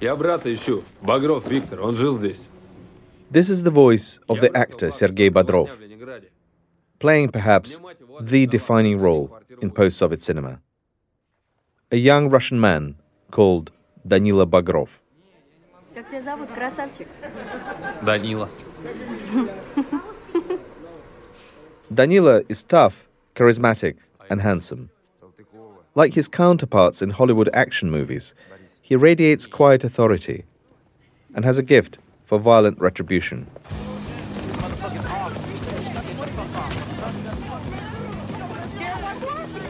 Я брата ищу. Багров Виктор, он жил здесь. This is the voice of the actor Sergei Bodrov, playing perhaps the defining role in post Soviet cinema. A young Russian man called Danila Bagrov. Как. Danila is tough, charismatic, and handsome. Like his counterparts in Hollywood action movies, he radiates quiet authority and has a gift for violent retribution.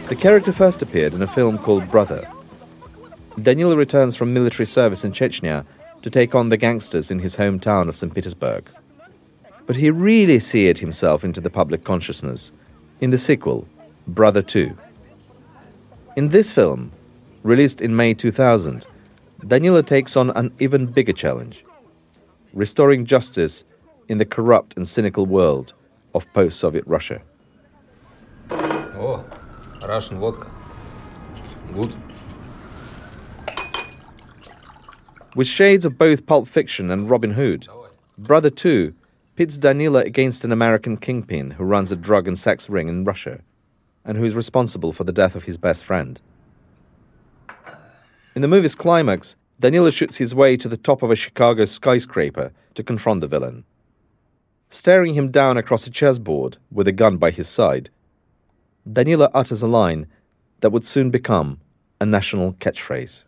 The character first appeared in a film called Brother. Danila returns from military service in Chechnya to take on the gangsters in his hometown of St. Petersburg. But he really seared himself into the public consciousness in the sequel, Brother 2. In this film, released in May 2000, Danila takes on an even bigger challenge restoring justice in the corrupt and cynical world of post Soviet Russia. Oh, Russian vodka. Good. With shades of both Pulp Fiction and Robin Hood, Brother 2 pits Danila against an American kingpin who runs a drug and sex ring in Russia and who is responsible for the death of his best friend. In the movie's climax, Danila shoots his way to the top of a Chicago skyscraper to confront the villain. Staring him down across a chessboard with a gun by his side, Danila utters a line that would soon become a national catchphrase.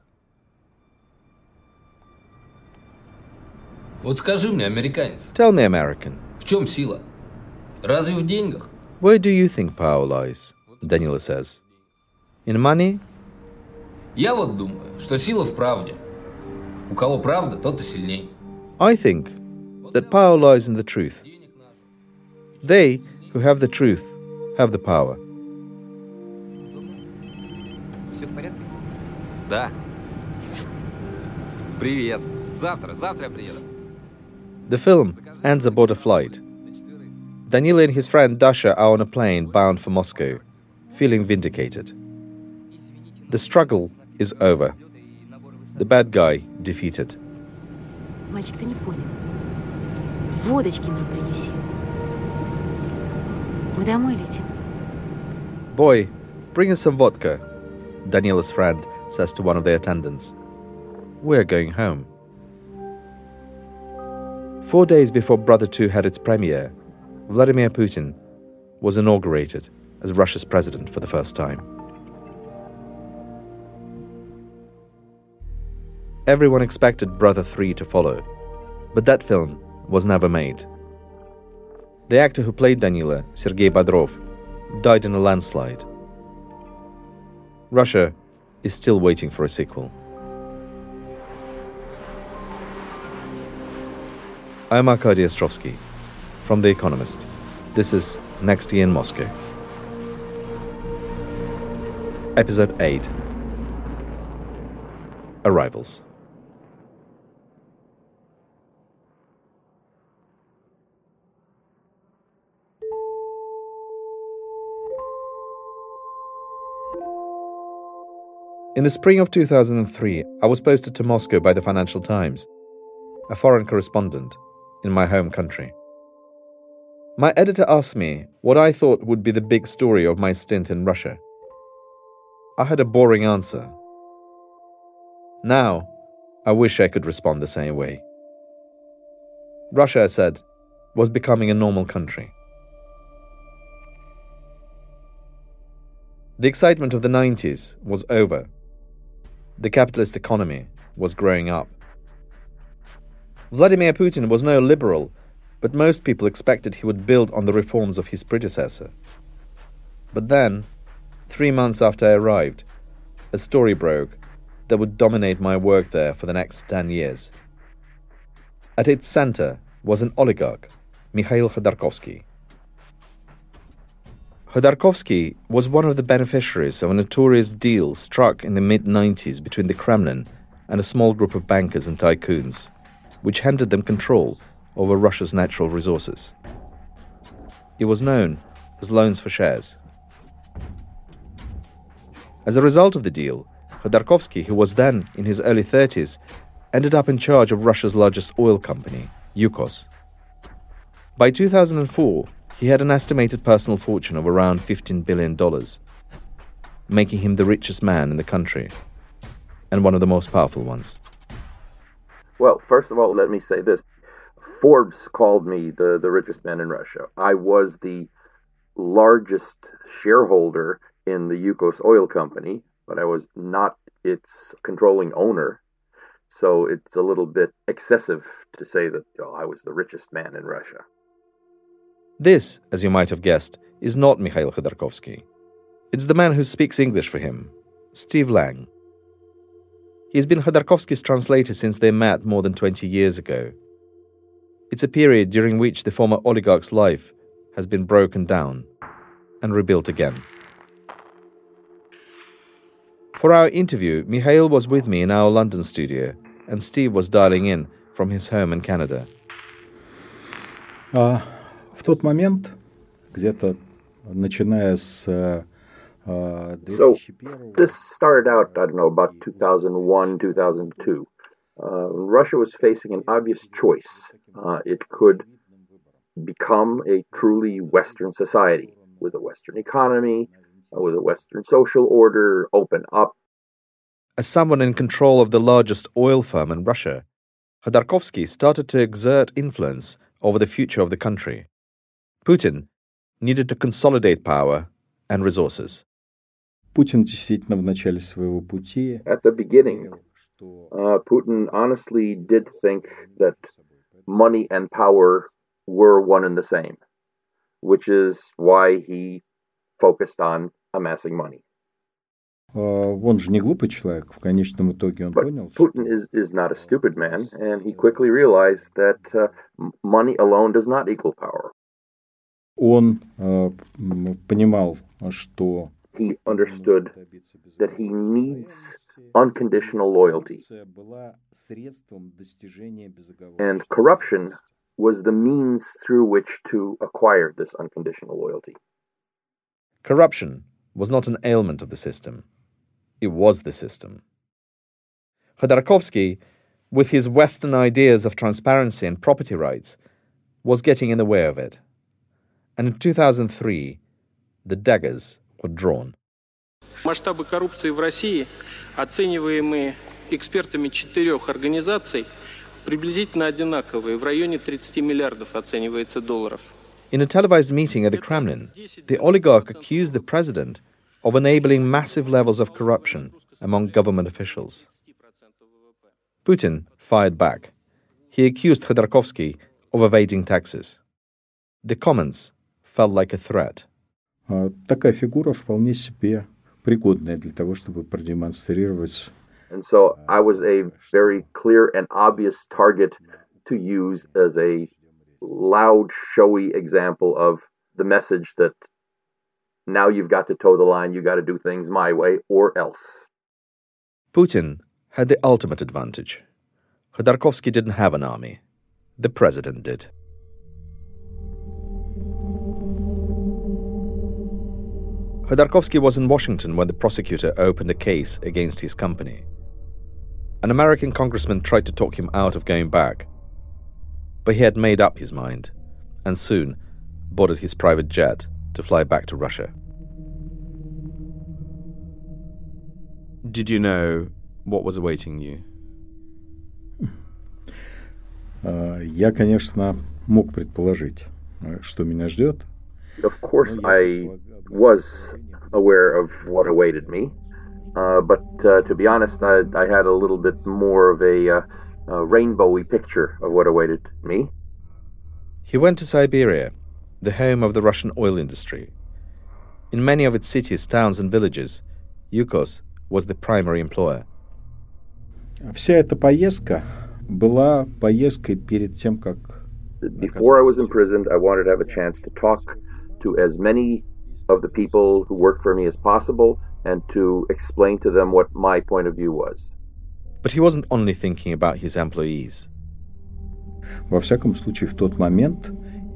Tell me, American. Where do you think power lies? Danila says. In money Я вот думаю, что сила в правде. У кого правда, тот и сильней. I think that power lies in the truth. They who have the truth have the power. Все в порядке? Да. Привет. Завтра, завтра я приеду. The film ends aboard a flight. Danila and his friend Dasha are on a plane bound for Moscow, feeling vindicated. The struggle is over. The bad guy defeated. Boy, bring us some vodka, Danila's friend says to one of the attendants. We're going home. Four days before Brother 2 had its premiere, Vladimir Putin was inaugurated as Russia's president for the first time. Everyone expected Brother 3 to follow, but that film was never made. The actor who played Danila, Sergei Bodrov, died in a landslide. Russia is still waiting for a sequel. I'm Arkady Ostrovsky from The Economist. This is Next Year in Moscow. Episode 8 Arrivals. In the spring of 2003, I was posted to Moscow by the Financial Times, a foreign correspondent in my home country. My editor asked me what I thought would be the big story of my stint in Russia. I had a boring answer Now, I wish I could respond the same way. Russia, I said, was becoming a normal country. The excitement of the 90s was over. The capitalist economy was growing up. Vladimir Putin was no liberal, but most people expected he would build on the reforms of his predecessor. But then, three months after I arrived, a story broke that would dominate my work there for the next 10 years. At its center was an oligarch, Mikhail Khodorkovsky. Khodorkovsky was one of the beneficiaries of a notorious deal struck in the mid 90s between the Kremlin and a small group of bankers and tycoons, which handed them control over Russia's natural resources. It was known as loans for shares. As a result of the deal, Khodorkovsky, who was then in his early 30s, ended up in charge of Russia's largest oil company, Yukos. By 2004, he had an estimated personal fortune of around $15 billion, making him the richest man in the country and one of the most powerful ones. Well, first of all, let me say this. Forbes called me the, the richest man in Russia. I was the largest shareholder in the Yukos oil company, but I was not its controlling owner. So it's a little bit excessive to say that I was the richest man in Russia. This, as you might have guessed, is not Mikhail Khodorkovsky. It's the man who speaks English for him, Steve Lang. He's been Khodorkovsky's translator since they met more than 20 years ago. It's a period during which the former oligarch's life has been broken down and rebuilt again. For our interview, Mikhail was with me in our London studio, and Steve was dialing in from his home in Canada. А, в тот момент, где-то начиная с uh, So this started out, I don't know, about 2001, 2002. Uh, Russia was facing an obvious choice. Uh, it could become a truly Western society with a Western economy, uh, with a Western social order, open up. As someone in control of the largest oil firm in Russia, Khodorkovsky started to exert influence over the future of the country. Putin needed to consolidate power and resources. Путин действительно в начале своего пути At the beginning, uh, Putin honestly did think that money and power were one and the same, which is why he focused on amassing money. Он же не глупый человек. В конечном итоге он But понял, Putin is, is not a stupid man, and he quickly realized that uh, m- money alone does not equal power. он э, м, понимал, что He understood that he needs unconditional loyalty, была средством достижения безоговорочности. and corruption was the means through which to acquire this unconditional loyalty. Corruption was not an ailment of the system, it was the system. Khodorkovsky, with his Western ideas of transparency and property rights, was getting in the way of it. And in 2003, the daggers were drawn. Масштабы коррупции в России, оцениваемые экспертами четырех организаций, приблизительно одинаковые. В районе 30 миллиардов оценивается долларов. In a televised meeting at the Kremlin, the oligarch accused the president of enabling massive levels of corruption among government officials. Putin fired back. He accused Khodorkovsky of evading taxes. The comments felt like a threat. А, Такая фигура вполне себе пригодная для того, чтобы продемонстрировать And so I was a very clear and obvious target to use as a loud, showy example of the message that now you've got to toe the line, you got to do things my way or else. Putin had the ultimate advantage. Khodorkovsky didn't have an army. The president did. Khodorkovsky was in Washington when the prosecutor opened a case against his company. An American congressman tried to talk him out of going back, but he had made up his mind and soon boarded his private jet to fly back to Russia. Did you know what was awaiting you? Я, конечно, мог предположить, что меня ждет. Of course, I was aware of what awaited me, uh, but uh, to be honest, I, I, had a little bit more of a, uh, a rainbowy picture of what awaited me. He went to Siberia, the home of the Russian oil industry. In many of its cities, towns, and villages, Yukos was the primary employer. Вся эта поездка была поездкой перед тем, как... Before I was imprisoned, I wanted to have a chance to talk to as many of the people who worked for me as possible and to explain to them what my point of view was. But he wasn't only thinking about his employees. Во всяком случае, в тот момент...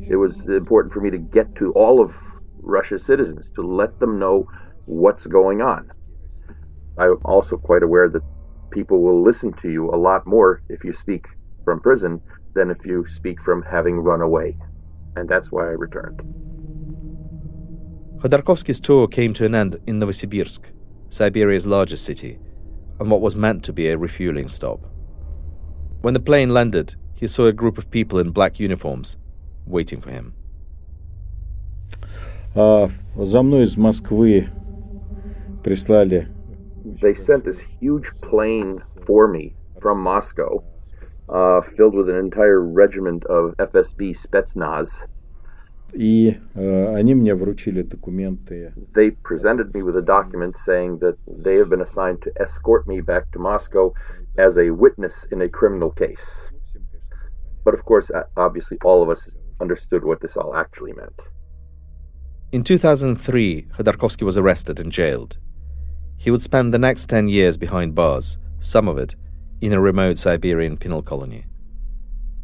It was important for me to get to all of Russia's citizens, to let them know what's going on. I'm also quite aware that people will listen to you a lot more if you speak from prison than if you speak from having run away. And that's why I returned. Khodorkovsky's tour came to an end in Novosibirsk, Siberia's largest city, on what was meant to be a refueling stop. When the plane landed, he saw a group of people in black uniforms waiting for him. They sent this huge plane for me from Moscow, uh, filled with an entire regiment of FSB Spetsnaz И uh, они мне вручили документы. They presented me with a document saying that they have been assigned to escort me back to Moscow as a witness in a criminal case. But of course, obviously, all of us understood what this all actually meant. In 2003, Khodorkovsky was arrested and jailed. He would spend the next 10 years behind bars, some of it in a remote Siberian penal colony.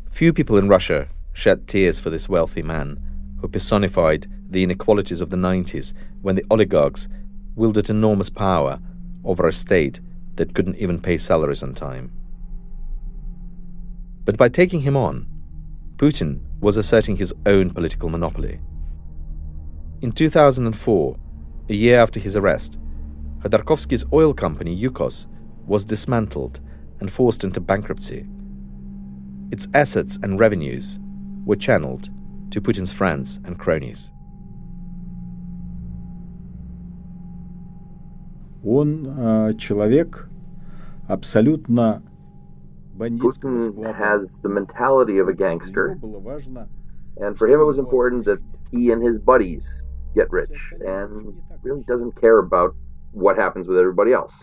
Few people in Russia shed tears for this wealthy man who personified the inequalities of the 90s when the oligarchs wielded enormous power over a state that couldn't even pay salaries on time. But by taking him on, Putin was asserting his own political monopoly. In 2004, a year after his arrest, Khodorkovsky's oil company, Yukos, was dismantled and forced into bankruptcy. Its assets and revenues were channeled to Putin's friends and cronies. Он э, человек абсолютно Putin has the mentality of a gangster, and for him it was important that he and his buddies get rich, and really doesn't care about what happens with everybody else.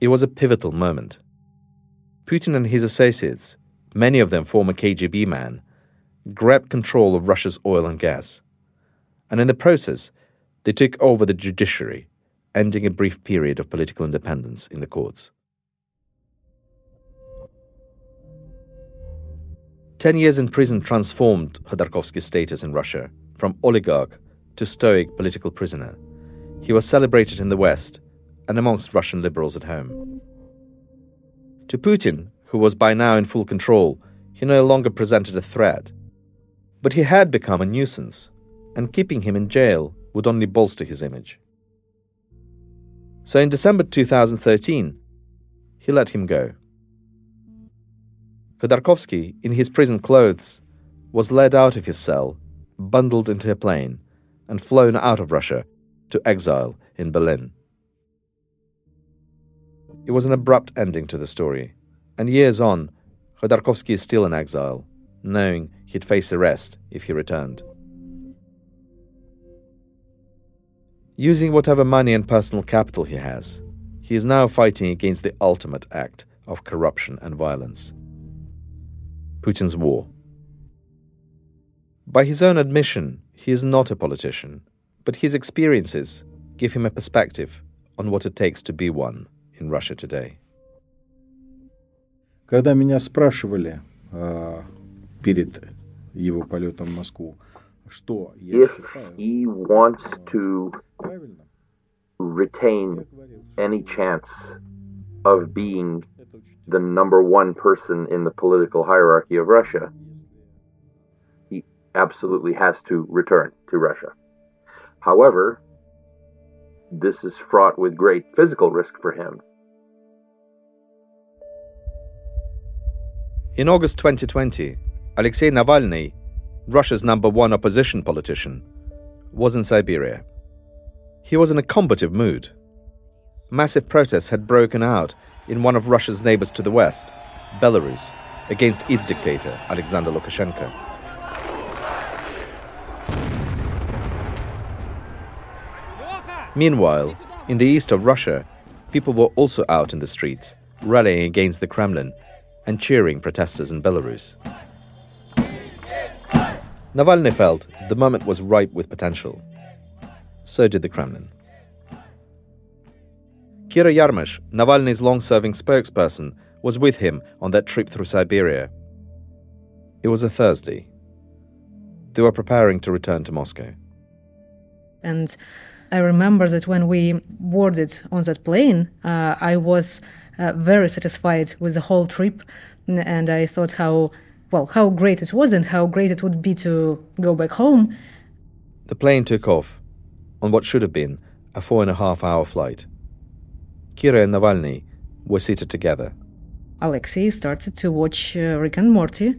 It was a pivotal moment. Putin and his associates, many of them former KGB men, grabbed control of Russia's oil and gas. And in the process, they took over the judiciary, ending a brief period of political independence in the courts. Ten years in prison transformed Khodorkovsky's status in Russia from oligarch to stoic political prisoner. He was celebrated in the West and amongst Russian liberals at home. To Putin, who was by now in full control, he no longer presented a threat. But he had become a nuisance, and keeping him in jail would only bolster his image. So in December 2013, he let him go. Khodorkovsky, in his prison clothes, was led out of his cell, bundled into a plane, and flown out of Russia to exile in Berlin. It was an abrupt ending to the story, and years on, Khodorkovsky is still in exile, knowing he'd face arrest if he returned. Using whatever money and personal capital he has, he is now fighting against the ultimate act of corruption and violence Putin's war. By his own admission, he is not a politician, but his experiences give him a perspective on what it takes to be one in Russia today. Когда меня спрашивали э, перед его полетом в Москву, что я If he wants to retain any chance of being the number one person in the political hierarchy of Russia, absolutely has to return to Russia. However, this is fraught with great physical risk for him. In August 2020, Alexei Navalny, Russia's number one opposition politician, was in Siberia. He was in a combative mood. Massive protests had broken out in one of Russia's neighbors to the west, Belarus, against its dictator, Alexander Lukashenko. Meanwhile, in the east of Russia, people were also out in the streets, rallying against the Kremlin and cheering protesters in Belarus. Navalny felt the moment was ripe with potential. So did the Kremlin. Kira Yarmysh, Navalny's long serving spokesperson, was with him on that trip through Siberia. It was a Thursday. They were preparing to return to Moscow. And I remember that when we boarded on that plane, uh, I was uh, very satisfied with the whole trip, and I thought how well how great it was and how great it would be to go back home. The plane took off on what should have been a four and a half hour flight. Kira and Navalny were seated together. Alexei started to watch uh, Rick and Morty,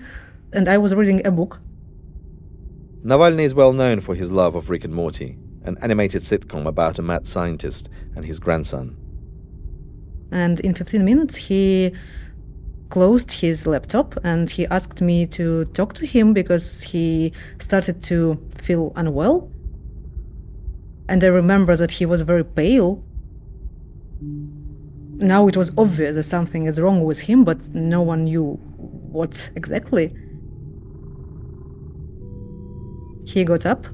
and I was reading a book. Navalny is well known for his love of Rick and Morty, an animated sitcom about a mad scientist and his grandson. And in 15 minutes, he closed his laptop and he asked me to talk to him because he started to feel unwell. And I remember that he was very pale now it was obvious that something is wrong with him, but no one knew what exactly. He got up,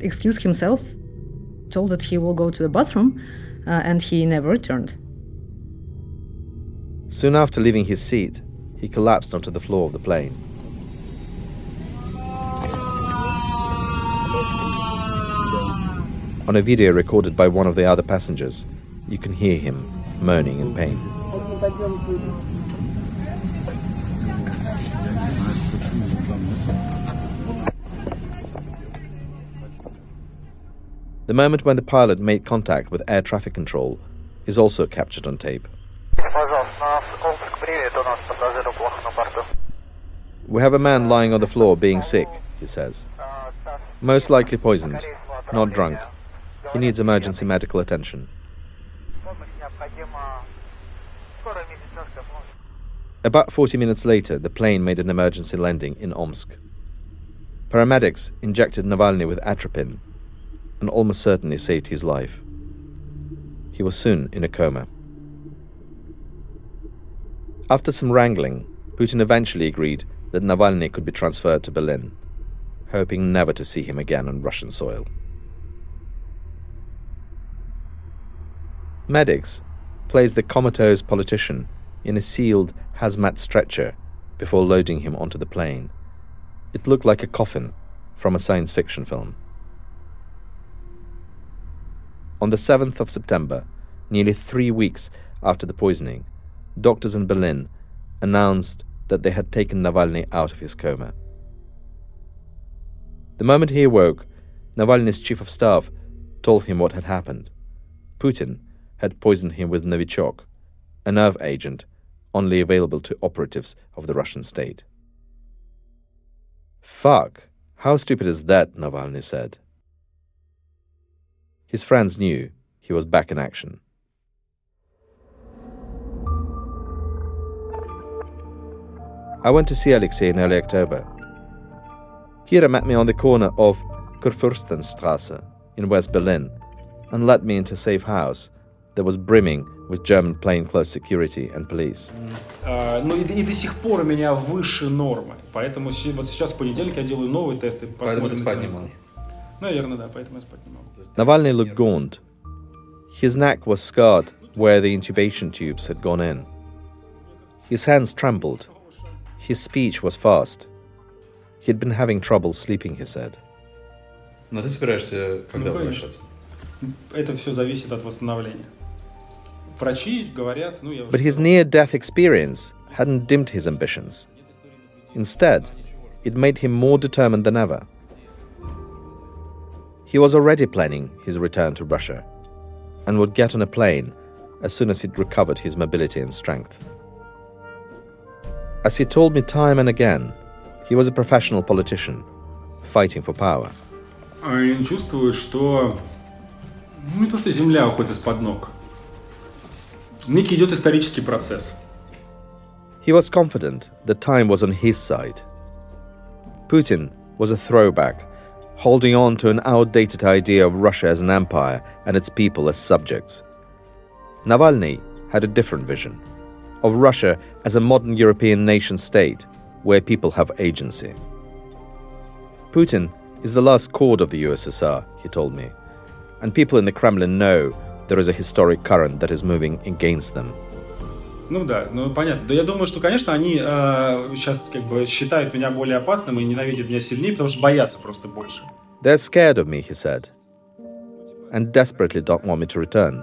excused himself, told that he will go to the bathroom, uh, and he never returned. Soon after leaving his seat, he collapsed onto the floor of the plane. On a video recorded by one of the other passengers, you can hear him moaning in pain. The moment when the pilot made contact with air traffic control is also captured on tape. We have a man lying on the floor being sick, he says. Most likely poisoned, not drunk. He needs emergency medical attention. About 40 minutes later, the plane made an emergency landing in Omsk. Paramedics injected Navalny with atropine and almost certainly saved his life. He was soon in a coma. After some wrangling, Putin eventually agreed that Navalny could be transferred to Berlin, hoping never to see him again on Russian soil. Medics placed the comatose politician in a sealed hazmat stretcher before loading him onto the plane. It looked like a coffin from a science fiction film. On the 7th of September, nearly three weeks after the poisoning, doctors in Berlin announced that they had taken Navalny out of his coma. The moment he awoke, Navalny's chief of staff told him what had happened. Putin had poisoned him with Novichok, a nerve agent only available to operatives of the Russian state. Fuck, how stupid is that? Navalny said. His friends knew he was back in action. I went to see Alexei in early October. Kira met me on the corner of Kurfürstenstrasse in West Berlin and led me into a safe house that was brimming with German plainclothes security and police. Ну и, и до сих пор у меня выше нормы, поэтому вот сейчас в понедельник я делаю новые тесты. Поэтому ты спать не можешь? Наверное, да, поэтому я спать не могу. Navalny looked gaunt. His neck was scarred where the intubation tubes had gone in. His hands trembled. His speech was fast. He had been having trouble sleeping, he said. Но ты собираешься когда возвращаться? Это все зависит от восстановления. But his near death experience hadn't dimmed his ambitions. Instead, it made him more determined than ever. He was already planning his return to Russia. and would get on a plane as soon as he'd recovered his mobility and strength. As he told me time and again, he was a professional politician, fighting for power. Они чувствуют, что ну, не то, что земля уходит из-под ног. Некий идет исторический процесс. He was confident that time was on his side. Putin was a throwback, holding on to an outdated idea of Russia as an empire and its people as subjects. Navalny had a different vision of Russia as a modern European nation state where people have agency. Putin is the last chord of the USSR, he told me, and people in the Kremlin know there is a historic current that is moving against them. Ну да, ну понятно. Да я думаю, что, конечно, они э, сейчас как бы считают меня более опасным и ненавидят меня сильнее, потому что боятся просто больше. They're scared of me, he said, and desperately don't want me to return.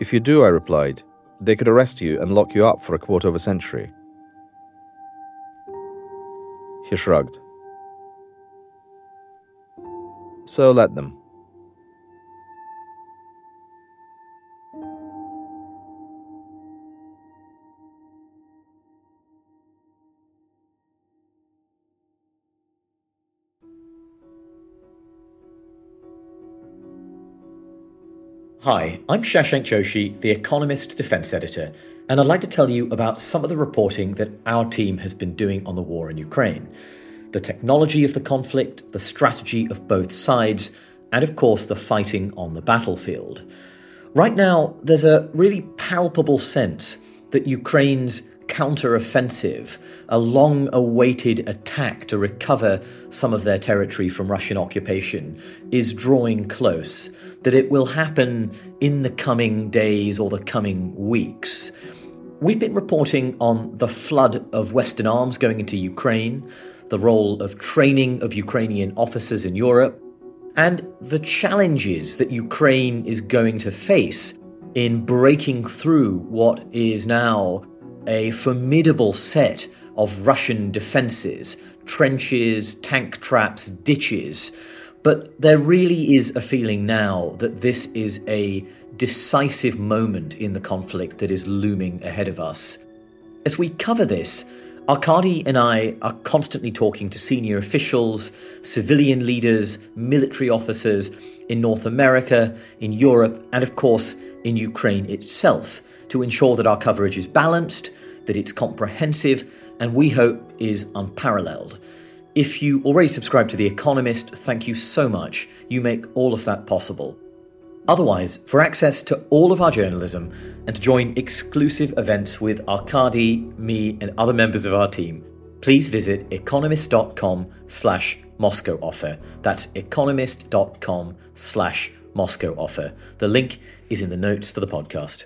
If you do, I replied, they could arrest you and lock you up for a quarter of a century. He shrugged. So let them. Hi, I'm Shashank Joshi, the Economist defense editor, and I'd like to tell you about some of the reporting that our team has been doing on the war in Ukraine. The technology of the conflict, the strategy of both sides, and of course the fighting on the battlefield. Right now, there's a really palpable sense that Ukraine's counter-offensive, a long awaited attack to recover some of their territory from Russian occupation, is drawing close, that it will happen in the coming days or the coming weeks. We've been reporting on the flood of Western arms going into Ukraine, the role of training of Ukrainian officers in Europe, and the challenges that Ukraine is going to face in breaking through what is now a formidable set of Russian defences trenches, tank traps, ditches. But there really is a feeling now that this is a decisive moment in the conflict that is looming ahead of us. As we cover this, Arkady and I are constantly talking to senior officials, civilian leaders, military officers in North America, in Europe, and of course in Ukraine itself to ensure that our coverage is balanced, that it's comprehensive, and we hope is unparalleled. If you already subscribe to The Economist, thank you so much. You make all of that possible. Otherwise, for access to all of our journalism and to join exclusive events with Arkady, me, and other members of our team, please visit economist.com slash Moscow offer. That's economist.com slash Moscow offer. The link is in the notes for the podcast.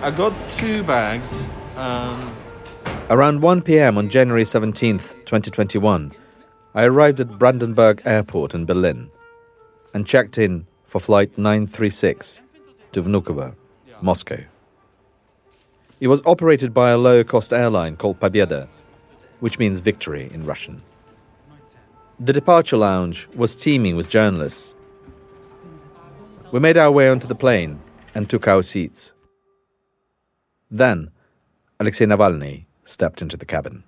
I got two bags. Um, Around 1 pm on January 17th, 2021, I arrived at Brandenburg Airport in Berlin and checked in for flight 936 to Vnukovo, Moscow. It was operated by a low cost airline called Pobeda, which means victory in Russian. The departure lounge was teeming with journalists. We made our way onto the plane and took our seats. Then, Alexei Navalny stepped into the cabin.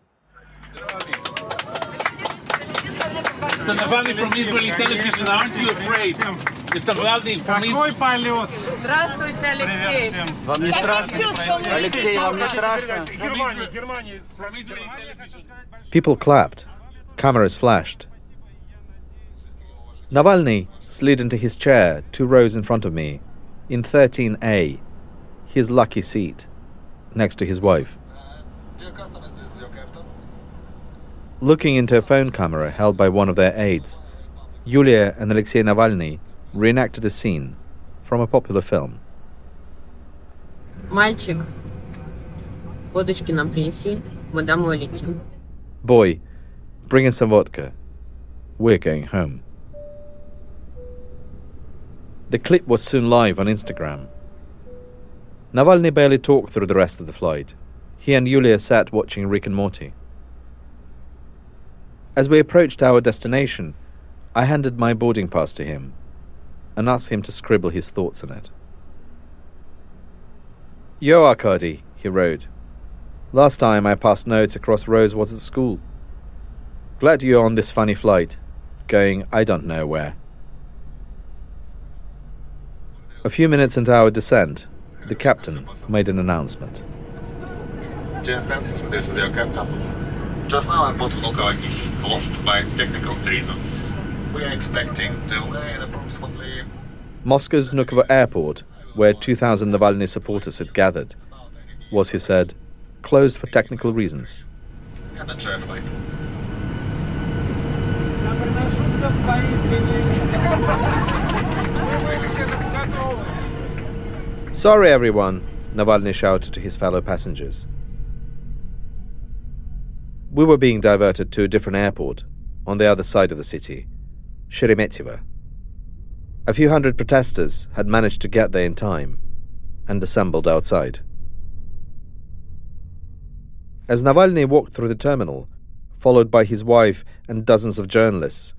Mr. Navalny from Israeli television, aren't you afraid? Какой полет? Здравствуйте, Алексей. Вам не Как страшно? вы чувствуете? Алексей, вам не страшно? Германия, Германия. People clapped. Cameras flashed. Navalny slid into his chair two rows in front of me, in 13A, his lucky seat, next to his wife. Looking into a phone camera held by one of their aides, Yulia and Alexei Navalny reenacted a scene from a popular film. Мальчик, водочки нам принеси, мы домой летим. Boy, bring us some vodka. We're going home. The clip was soon live on Instagram. Navalny barely talked through the rest of the flight. He and Yulia sat watching Rick and Morty. As we approached our destination, I handed my boarding pass to him and asked him to scribble his thoughts on it. Yo, Arkady, he wrote. Last time I passed notes across rows was at school. Glad you're on this funny flight, going I don't know where. A few minutes into our descent, the captain made an announcement. Dear friends, this is your captain. Just now I put Volkovakis lost by technical reasons. We are expecting delay in approximately Moscow's Vnukovo airport, where 2,000 Navalny supporters had gathered, was, he said, closed for technical reasons. and a traffic. Sorry, everyone, Navalny shouted to his fellow passengers. We were being diverted to a different airport on the other side of the city, Sheremetyevo. A few hundred protesters had managed to get there in time and assembled outside. As Navalny walked through the terminal, followed by his wife and dozens of journalists,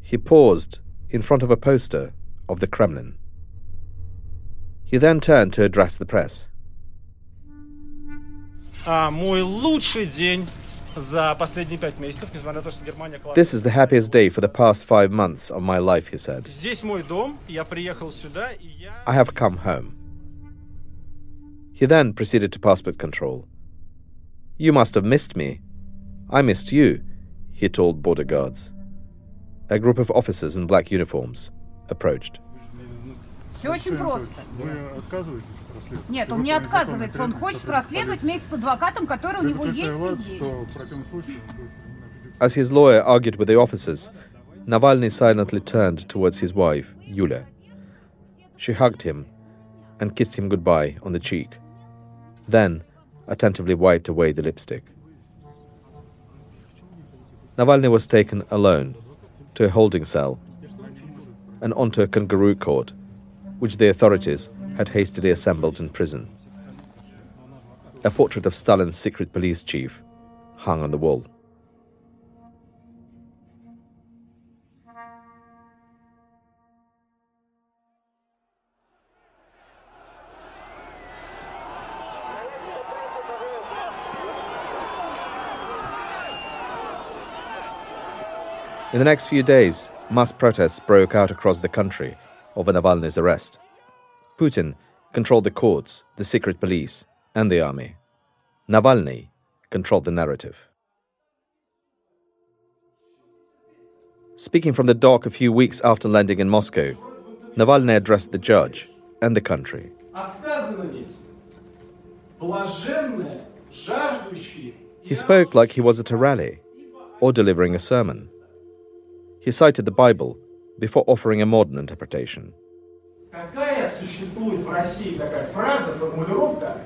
he paused in front of a poster of the Kremlin. He then turned to address the press. This is the happiest day for the past five months of my life, he said. I have come home. He then proceeded to passport control. You must have missed me. I missed you, he told border guards. A group of officers in black uniforms approached. Все очень просто. Вы отказываетесь проследовать? Нет, он не отказывается. Он хочет проследовать вместе с адвокатом, который у него есть Предупреждаю вас, здесь. что в противном случае будет As his lawyer argued with the officers, Navalny silently turned towards his wife, Yulia. She hugged him and kissed him goodbye on the cheek, then attentively wiped away the lipstick. Navalny was taken alone to a holding cell and onto a kangaroo court, which the authorities had hastily assembled in prison. A portrait of Stalin's secret police chief hung on the wall. In the next few days, mass protests broke out across the country over Navalny's arrest. Putin controlled the courts, the secret police, and the army. Navalny controlled the narrative. Speaking from the dock a few weeks after landing in Moscow, Navalny addressed the judge and the country. He spoke like he was at a rally or delivering a sermon. He cited the Bible before offering a modern interpretation. Какая существует в России такая фраза, формулировка,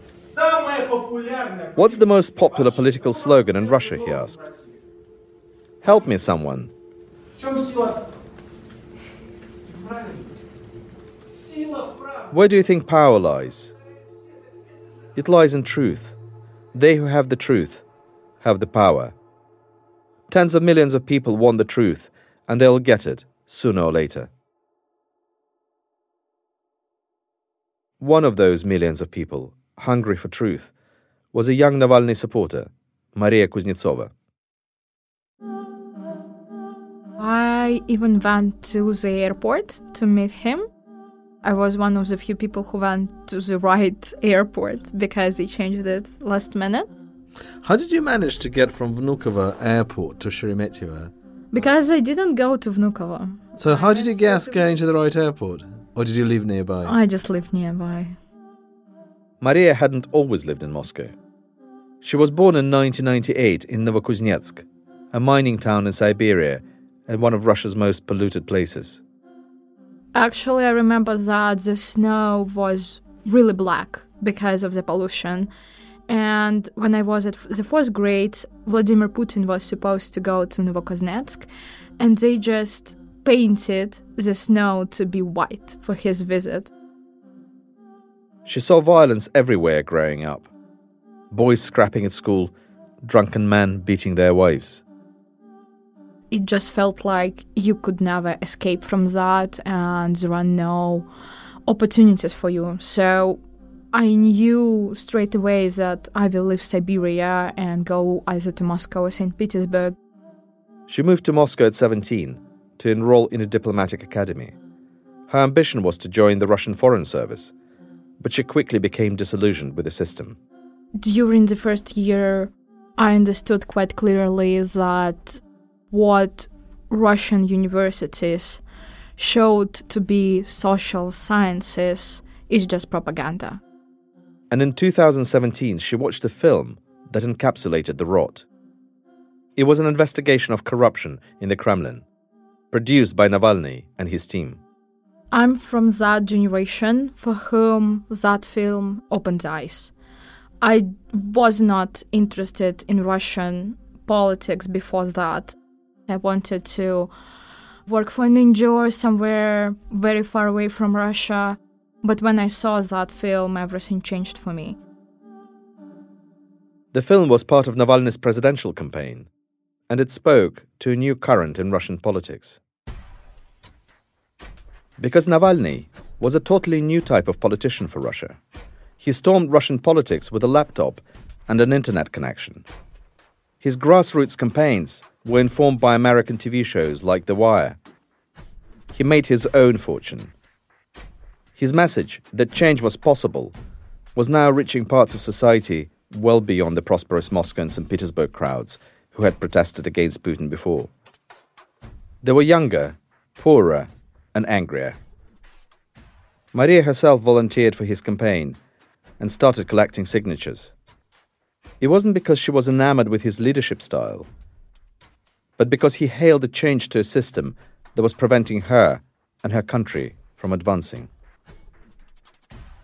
самая популярная... What's the most popular political slogan in Russia? He asked. Help me, someone. В чем сила? Правильно. Сила в правде. Where do you think power lies? It lies in truth. They who have the truth have the power. Tens of millions of people want the truth, and they'll get it sooner or later. One of those millions of people, hungry for truth, was a young Navalny supporter, Maria Kuznetsova. I even went to the airport to meet him. I was one of the few people who went to the right airport because he changed it last minute. How did you manage to get from Vnukovo airport to Sheremetyevo? Because I didn't go to Vnukovo. So how did you guess getting to the right airport? Or did you live nearby? I just lived nearby. Maria hadn't always lived in Moscow. She was born in 1998 in Novokuznetsk, a mining town in Siberia and one of Russia's most polluted places. Actually, I remember that the snow was really black because of the pollution. And when I was at the fourth grade, Vladimir Putin was supposed to go to Novokuznetsk, and they just painted the snow to be white for his visit. She saw violence everywhere growing up boys scrapping at school, drunken men beating their wives. It just felt like you could never escape from that, and there are no opportunities for you. So I knew straight away that I will leave Siberia and go either to Moscow or St. Petersburg. She moved to Moscow at 17 to enroll in a diplomatic academy. Her ambition was to join the Russian Foreign Service, but she quickly became disillusioned with the system. During the first year, I understood quite clearly that what Russian universities showed to be social sciences is just propaganda. And in 2017, she watched a film that encapsulated the rot. It was an investigation of corruption in the Kremlin, produced by Navalny and his team. I'm from that generation for whom that film opened eyes. I was not interested in Russian politics before that. I wanted to work for an NGO somewhere very far away from Russia. But when I saw that film, everything changed for me. The film was part of Navalny's presidential campaign, and it spoke to a new current in Russian politics. Because Navalny was a totally new type of politician for Russia. He stormed Russian politics with a laptop and an internet connection. His grassroots campaigns were informed by American TV shows like The Wire. He made his own fortune. His message that change was possible was now reaching parts of society well beyond the prosperous Moscow and St. Petersburg crowds who had protested against Putin before. They were younger, poorer, and angrier. Maria herself volunteered for his campaign and started collecting signatures. It wasn't because she was enamored with his leadership style, but because he hailed a change to a system that was preventing her and her country from advancing.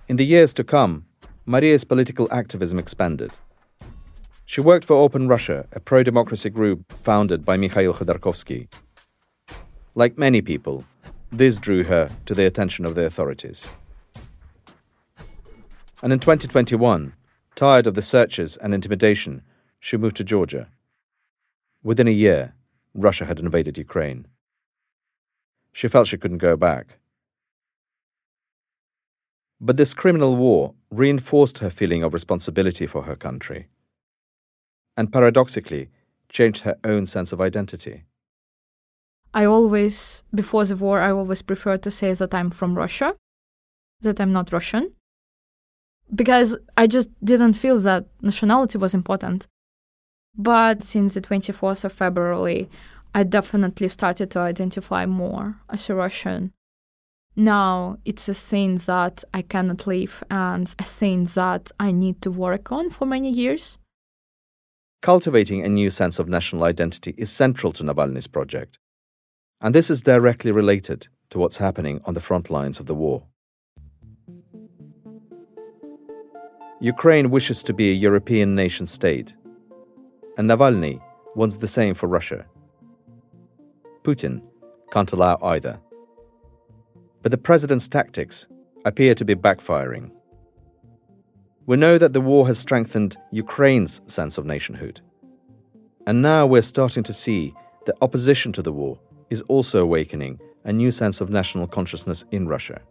In the years to come, Maria's political activism expanded. She worked for Open Russia, a pro democracy group founded by Mikhail Khodorkovsky. Like many people, this drew her to the attention of the authorities. And in 2021, tired of the searches and intimidation, she moved to Georgia. Within a year, Russia had invaded Ukraine. She felt she couldn't go back. But this criminal war reinforced her feeling of responsibility for her country, and paradoxically, changed her own sense of identity. I always, before the war, I always preferred to say that I'm from Russia, that I'm not Russian, because I just didn't feel that nationality was important. But since the 24th of February, I definitely started to identify more as a Russian. Now it's a thing that I cannot leave and a thing that I need to work on for many years. Cultivating a new sense of national identity is central to Navalny's project. And this is directly related to what's happening on the front lines of the war. Ukraine wishes to be a European nation state, and Navalny wants the same for Russia. Putin can't allow either. But the president's tactics appear to be backfiring. We know that the war has strengthened Ukraine's sense of nationhood. And now we're starting to see that opposition to the war is also awakening a new sense of national consciousness in Russia.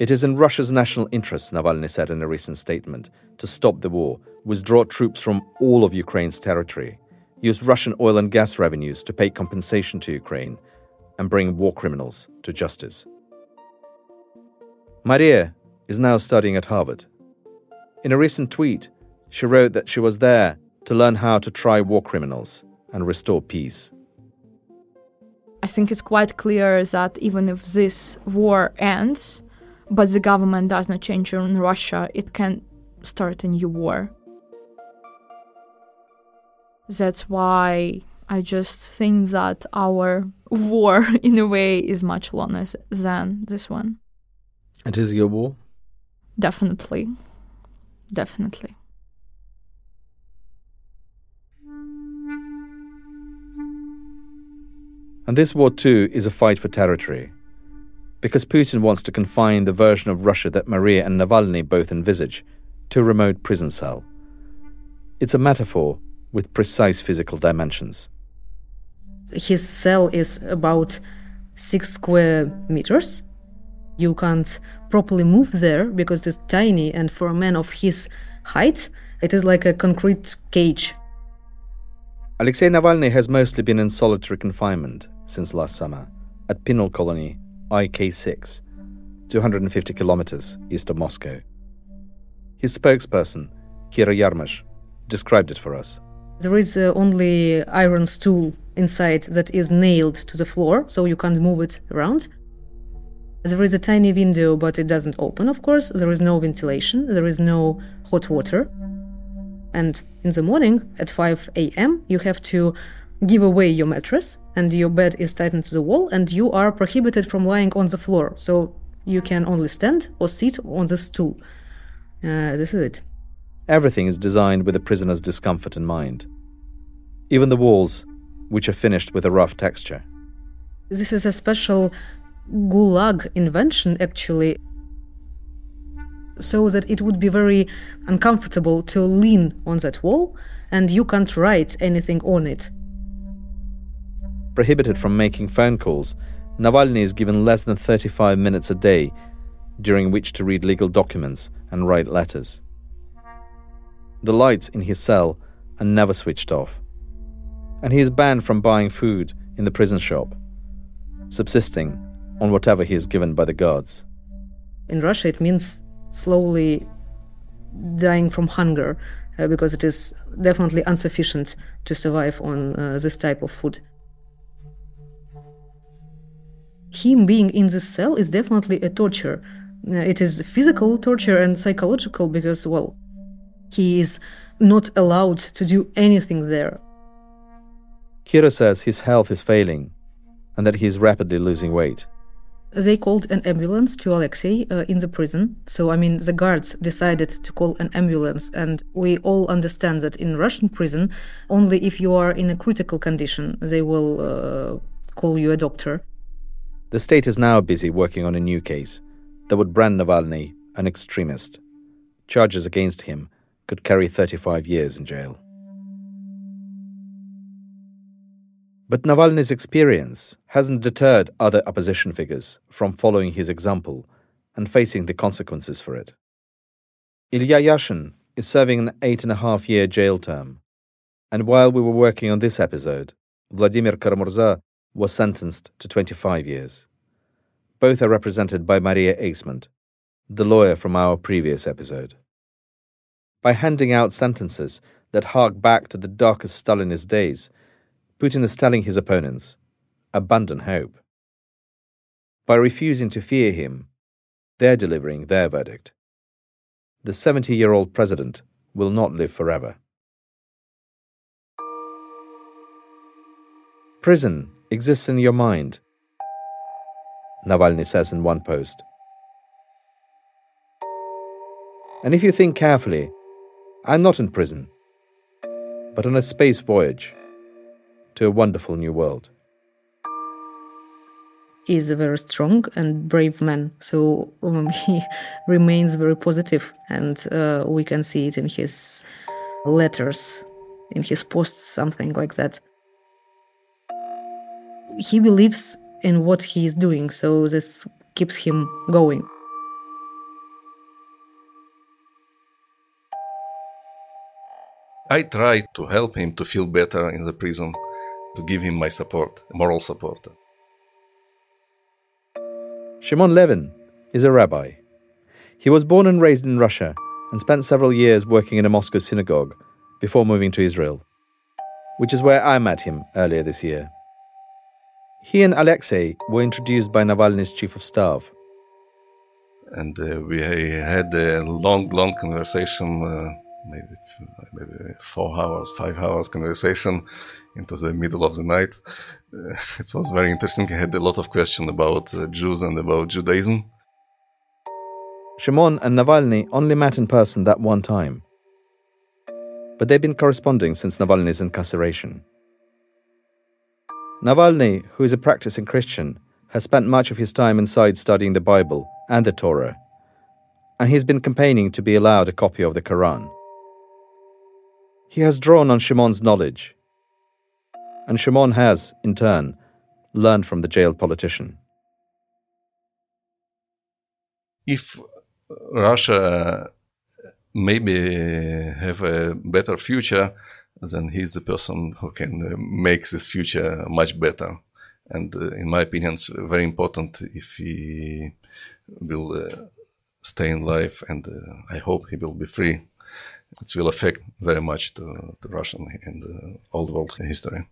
It is in Russia's national interests, Navalny said in a recent statement, to stop the war, withdraw troops from all of Ukraine's territory, use Russian oil and gas revenues to pay compensation to Ukraine and bring war criminals to justice. Maria is now studying at Harvard. In a recent tweet, she wrote that she was there to learn how to try war criminals and restore peace. I think it's quite clear that even if this war ends, but the government does not change in Russia, it can start a new war. That's why I just think that our war, in a way, is much longer than this one. It is is your war? Definitely. Definitely. And this war, too, is a fight for territory. Because Putin wants to confine the version of Russia that Maria and Navalny both envisage to a remote prison cell. It's a metaphor with precise physical dimensions. His cell is about six square meters. You can't properly move there because it's tiny, and for a man of his height, it is like a concrete cage. Alexei Navalny has mostly been in solitary confinement since last summer at penal colony IK6, 250 kilometers east of Moscow. His spokesperson, Kira Yarmysh, described it for us. There is uh, only iron stool inside that is nailed to the floor, so you can't move it around. There is a tiny window, but it doesn't open, of course. There is no ventilation, there is no hot water. And in the morning at 5 a.m., you have to give away your mattress, and your bed is tightened to the wall, and you are prohibited from lying on the floor. So you can only stand or sit on the stool. Uh, this is it. Everything is designed with the prisoner's discomfort in mind. Even the walls, which are finished with a rough texture. This is a special gulag invention, actually, so that it would be very uncomfortable to lean on that wall and you can't write anything on it. Prohibited from making phone calls, Navalny is given less than 35 minutes a day during which to read legal documents and write letters. The lights in his cell are never switched off. And he is banned from buying food in the prison shop, subsisting on whatever he is given by the guards. In Russia, it means slowly dying from hunger uh, because it is definitely insufficient to survive on uh, this type of food. Him being in this cell is definitely a torture. Uh, it is physical torture and psychological because, well, he is not allowed to do anything there. Kira says his health is failing and that he is rapidly losing weight. They called an ambulance to Alexei uh, in the prison. So, I mean, the guards decided to call an ambulance. And we all understand that in Russian prison, only if you are in a critical condition, they will uh, call you a doctor. The state is now busy working on a new case that would brand Navalny an extremist. Charges against him could carry 35 years in jail. But Navalny's experience hasn't deterred other opposition figures from following his example and facing the consequences for it. Ilya Yashin is serving an eight and a half year jail term. And while we were working on this episode, Vladimir Kara-Murza was sentenced to 25 years. Both are represented by Maria Eismont, the lawyer from our previous episode. By handing out sentences that hark back to the darkest Stalinist days, Putin is telling his opponents abandon hope. By refusing to fear him, they're delivering their verdict. The 70 year old president will not live forever. Prison exists in your mind, Navalny says in one post. And if you think carefully, I'm not in prison, but on a space voyage to a wonderful new world. He's a very strong and brave man, so um, he remains very positive, and uh, we can see it in his letters, in his posts, something like that. He believes in what he is doing, so this keeps him going. I tried to help him to feel better in the prison, to give him my support, moral support. Shimon Levin is a rabbi. He was born and raised in Russia and spent several years working in a Moscow synagogue before moving to Israel, which is where I met him earlier this year. He and Alexei were introduced by Navalny's chief of staff. And uh, we had a long, long conversation, uh, maybe, maybe four hours, five hours conversation into the middle of the night. Uh, it was very interesting. I had a lot of questions about uh, Jews and about Judaism. Shimon and Navalny only met in person that one time. But they've been corresponding since Navalny's incarceration. Navalny, who is a practicing Christian, has spent much of his time inside studying the Bible and the Torah, and he's been campaigning to be allowed a copy of the Quran. He has drawn on Shimon's knowledge, and Shimon has, in turn, learned from the jailed politician. If Russia maybe have a better future, then he's the person who can uh, make this future much better. And uh, in my opinion, it's very important if he will uh, stay in life, and I hope he will be free. It will affect very much the, the Russian and the old world history.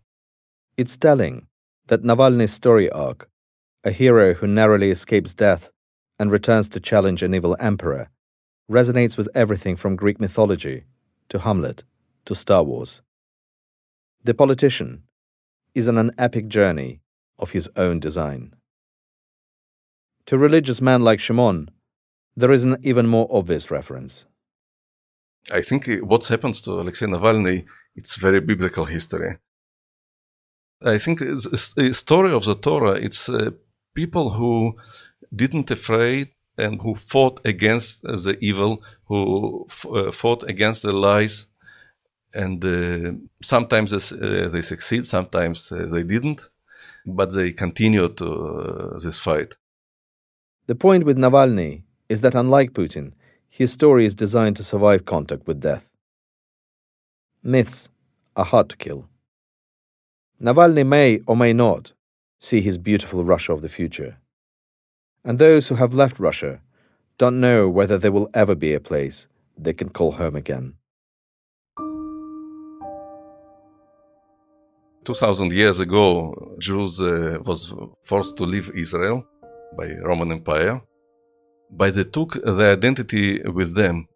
It's telling that Navalny's story arc, a hero who narrowly escapes death and returns to challenge an evil emperor, resonates with everything from Greek mythology to Hamlet to Star Wars. The politician is on an epic journey of his own design. To religious men like Shimon, there is an even more obvious reference. I think what happens to Alexei Navalny, it's very biblical history. I think the story of the Torah, it's uh, people who didn't afraid and who fought against the evil, who uh, fought against the lies, and uh, sometimes uh, they succeed, sometimes uh, they didn't, but they continued uh, this fight. The point with Navalny is that unlike Putin, his story is designed to survive contact with death. Myths are hard to kill. Navalny may or may not see his beautiful Russia of the future. And those who have left Russia don't know whether there will ever be a place they can call home again. 2000 years ago, Jews uh, was forced to leave Israel by Roman Empire, but they took their identity with them.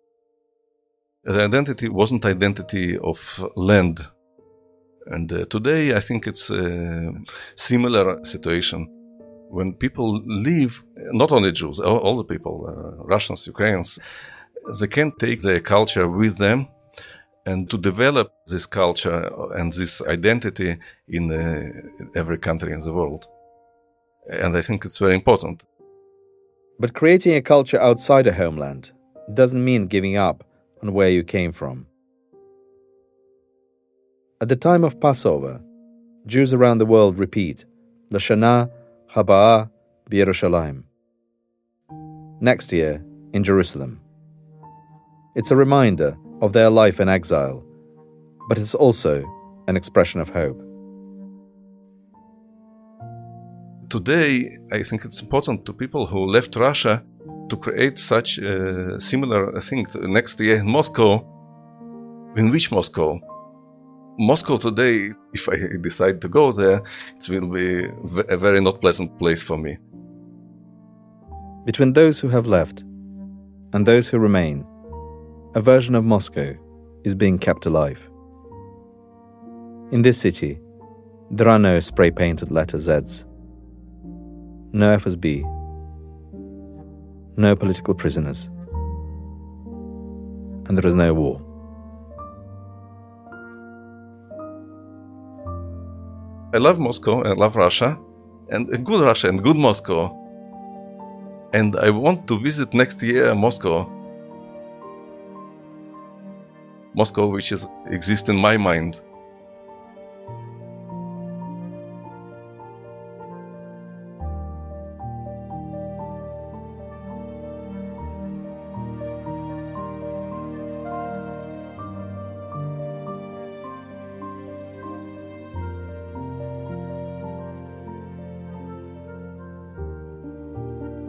The identity wasn't identity of land. And uh, today, I think it's a similar situation. When people leave, not only Jews, all, all the people, uh, Russians, Ukrainians, they can't take their culture with them and to develop this culture and this identity in uh, every country in the world. And I think it's very important. But creating a culture outside a homeland doesn't mean giving up on where you came from. At the time of Passover, Jews around the world repeat Lashana Haba'ah B'Yerushalayim. Next year, in Jerusalem. It's a reminder of their life in exile, but it's also an expression of hope. Today, I think it's important to people who left Russia to create such a similar thing next year in Moscow. In which Moscow? Moscow today, if I decide to go there, it will be a very not pleasant place for me. Between those who have left and those who remain, a version of Moscow is being kept alive. In this city, there are no spray painted letter Zs, no FSB, no political prisoners, and there is no war. I love Moscow, I love Russia, and good Russia and good Moscow. And I want to visit next year Moscow Moscow, which is exists in my mind.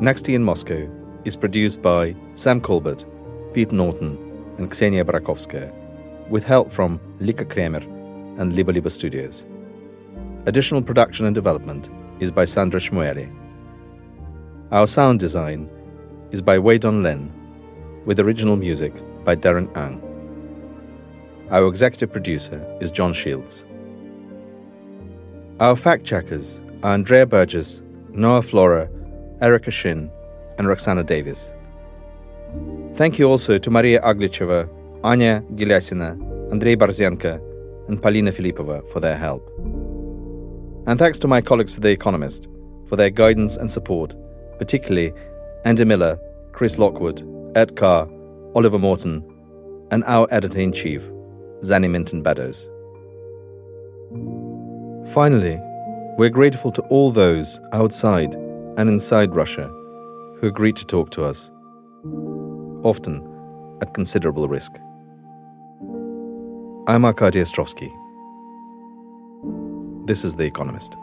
Next in Moscow is produced by Sam Colbert, Pete Norton, and Ksenia Barakovskaya, with help from Lika Kremer and Liba Liba Studios. Additional production and development is by Sandra Shmueli. Our sound design is by Wei Don Lin, with original music by Darren Ang. Our executive producer is John Shields. Our fact checkers are Andrea Burgess, Noah Flora, Erica Shin, and Roxana Davis. Thank you also to Maria Aglicheva, Anya Gilyasina, Andrei Barzenko, and Polina Filipova for their help. And thanks to my colleagues at The Economist for their guidance and support, particularly Andy Miller, Chris Lockwood, Ed Carr, Oliver Morton, and our editor in chief, Zanny Minton Beddoes. Finally, we're grateful to all those outside and inside Russia who agreed to talk to us, often at considerable risk. I'm Arkady Ostrovsky. This is The Economist.